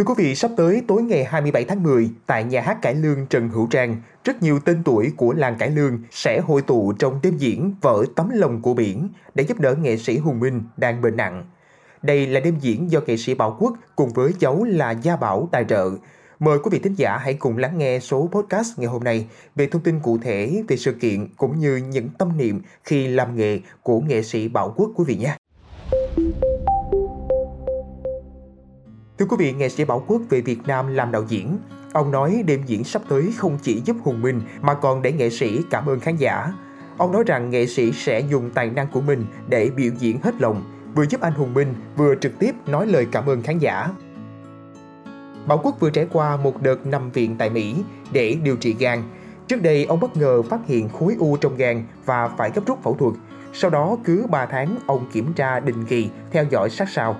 Thưa quý vị, sắp tới tối ngày 27 tháng 10, tại nhà hát cải lương Trần Hữu Trang, rất nhiều tên tuổi của làng cải lương sẽ hội tụ trong đêm diễn Vỡ tấm lòng của biển để giúp đỡ nghệ sĩ Hùng Minh đang bệnh nặng. Đây là đêm diễn do nghệ sĩ Bảo Quốc cùng với cháu là Gia Bảo tài trợ. Mời quý vị thính giả hãy cùng lắng nghe số podcast ngày hôm nay về thông tin cụ thể về sự kiện cũng như những tâm niệm khi làm nghề của nghệ sĩ Bảo Quốc quý vị nhé. Thưa quý vị, nghệ sĩ Bảo Quốc về Việt Nam làm đạo diễn. Ông nói đêm diễn sắp tới không chỉ giúp Hùng Minh mà còn để nghệ sĩ cảm ơn khán giả. Ông nói rằng nghệ sĩ sẽ dùng tài năng của mình để biểu diễn hết lòng, vừa giúp anh Hùng Minh vừa trực tiếp nói lời cảm ơn khán giả. Bảo Quốc vừa trải qua một đợt nằm viện tại Mỹ để điều trị gan. Trước đây, ông bất ngờ phát hiện khối u trong gan và phải gấp rút phẫu thuật. Sau đó, cứ 3 tháng, ông kiểm tra định kỳ, theo dõi sát sao.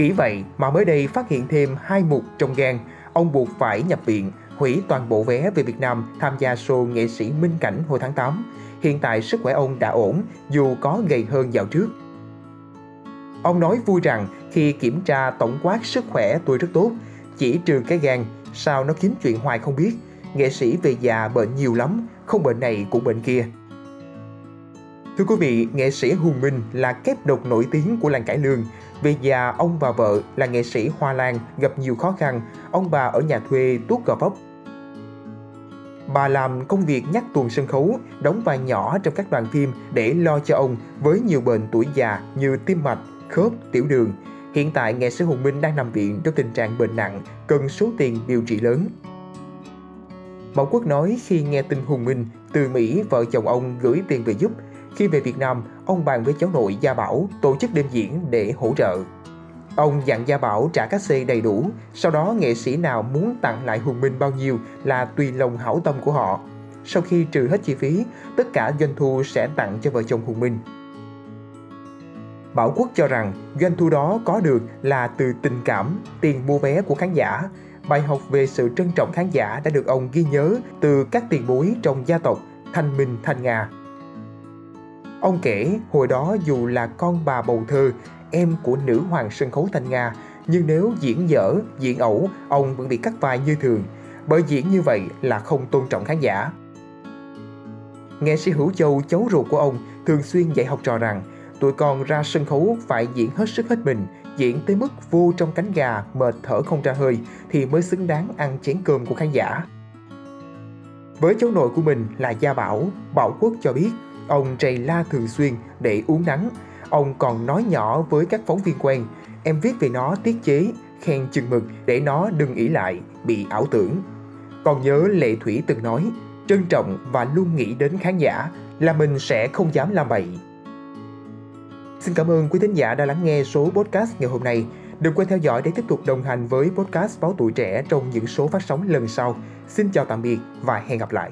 Kỹ vậy mà mới đây phát hiện thêm hai mục trong gan, ông buộc phải nhập viện, hủy toàn bộ vé về Việt Nam tham gia show nghệ sĩ Minh Cảnh hồi tháng 8. Hiện tại sức khỏe ông đã ổn, dù có gầy hơn dạo trước. Ông nói vui rằng khi kiểm tra tổng quát sức khỏe tôi rất tốt, chỉ trừ cái gan, sao nó kiếm chuyện hoài không biết. Nghệ sĩ về già bệnh nhiều lắm, không bệnh này cũng bệnh kia. Thưa quý vị, nghệ sĩ Hùng Minh là kép độc nổi tiếng của làng cải lương. Về già, ông và vợ là nghệ sĩ Hoa Lan gặp nhiều khó khăn, ông bà ở nhà thuê tuốt gò vấp. Bà làm công việc nhắc tuồng sân khấu, đóng vai nhỏ trong các đoàn phim để lo cho ông với nhiều bệnh tuổi già như tim mạch, khớp, tiểu đường. Hiện tại, nghệ sĩ Hùng Minh đang nằm viện trong tình trạng bệnh nặng, cần số tiền điều trị lớn. Bảo Quốc nói khi nghe tin Hùng Minh từ Mỹ vợ chồng ông gửi tiền về giúp, khi về Việt Nam, ông bàn với cháu nội Gia Bảo tổ chức đêm diễn để hỗ trợ. Ông dặn Gia Bảo trả các xê đầy đủ, sau đó nghệ sĩ nào muốn tặng lại Hùng Minh bao nhiêu là tùy lòng hảo tâm của họ. Sau khi trừ hết chi phí, tất cả doanh thu sẽ tặng cho vợ chồng Hùng Minh. Bảo Quốc cho rằng doanh thu đó có được là từ tình cảm, tiền mua vé của khán giả. Bài học về sự trân trọng khán giả đã được ông ghi nhớ từ các tiền bối trong gia tộc Thanh Minh Thanh Nga. Ông kể hồi đó dù là con bà bầu thơ, em của nữ hoàng sân khấu Thanh Nga, nhưng nếu diễn dở, diễn ẩu, ông vẫn bị cắt vai như thường, bởi diễn như vậy là không tôn trọng khán giả. Nghệ sĩ Hữu Châu, cháu ruột của ông, thường xuyên dạy học trò rằng tụi con ra sân khấu phải diễn hết sức hết mình, diễn tới mức vô trong cánh gà mệt thở không ra hơi thì mới xứng đáng ăn chén cơm của khán giả. Với cháu nội của mình là Gia Bảo, Bảo Quốc cho biết ông trầy la thường xuyên để uống nắng. Ông còn nói nhỏ với các phóng viên quen, em viết về nó tiết chế, khen chừng mực để nó đừng ỉ lại, bị ảo tưởng. Còn nhớ Lệ Thủy từng nói, trân trọng và luôn nghĩ đến khán giả là mình sẽ không dám làm bậy. Xin cảm ơn quý thính giả đã lắng nghe số podcast ngày hôm nay. Đừng quên theo dõi để tiếp tục đồng hành với podcast Báo Tuổi Trẻ trong những số phát sóng lần sau. Xin chào tạm biệt và hẹn gặp lại.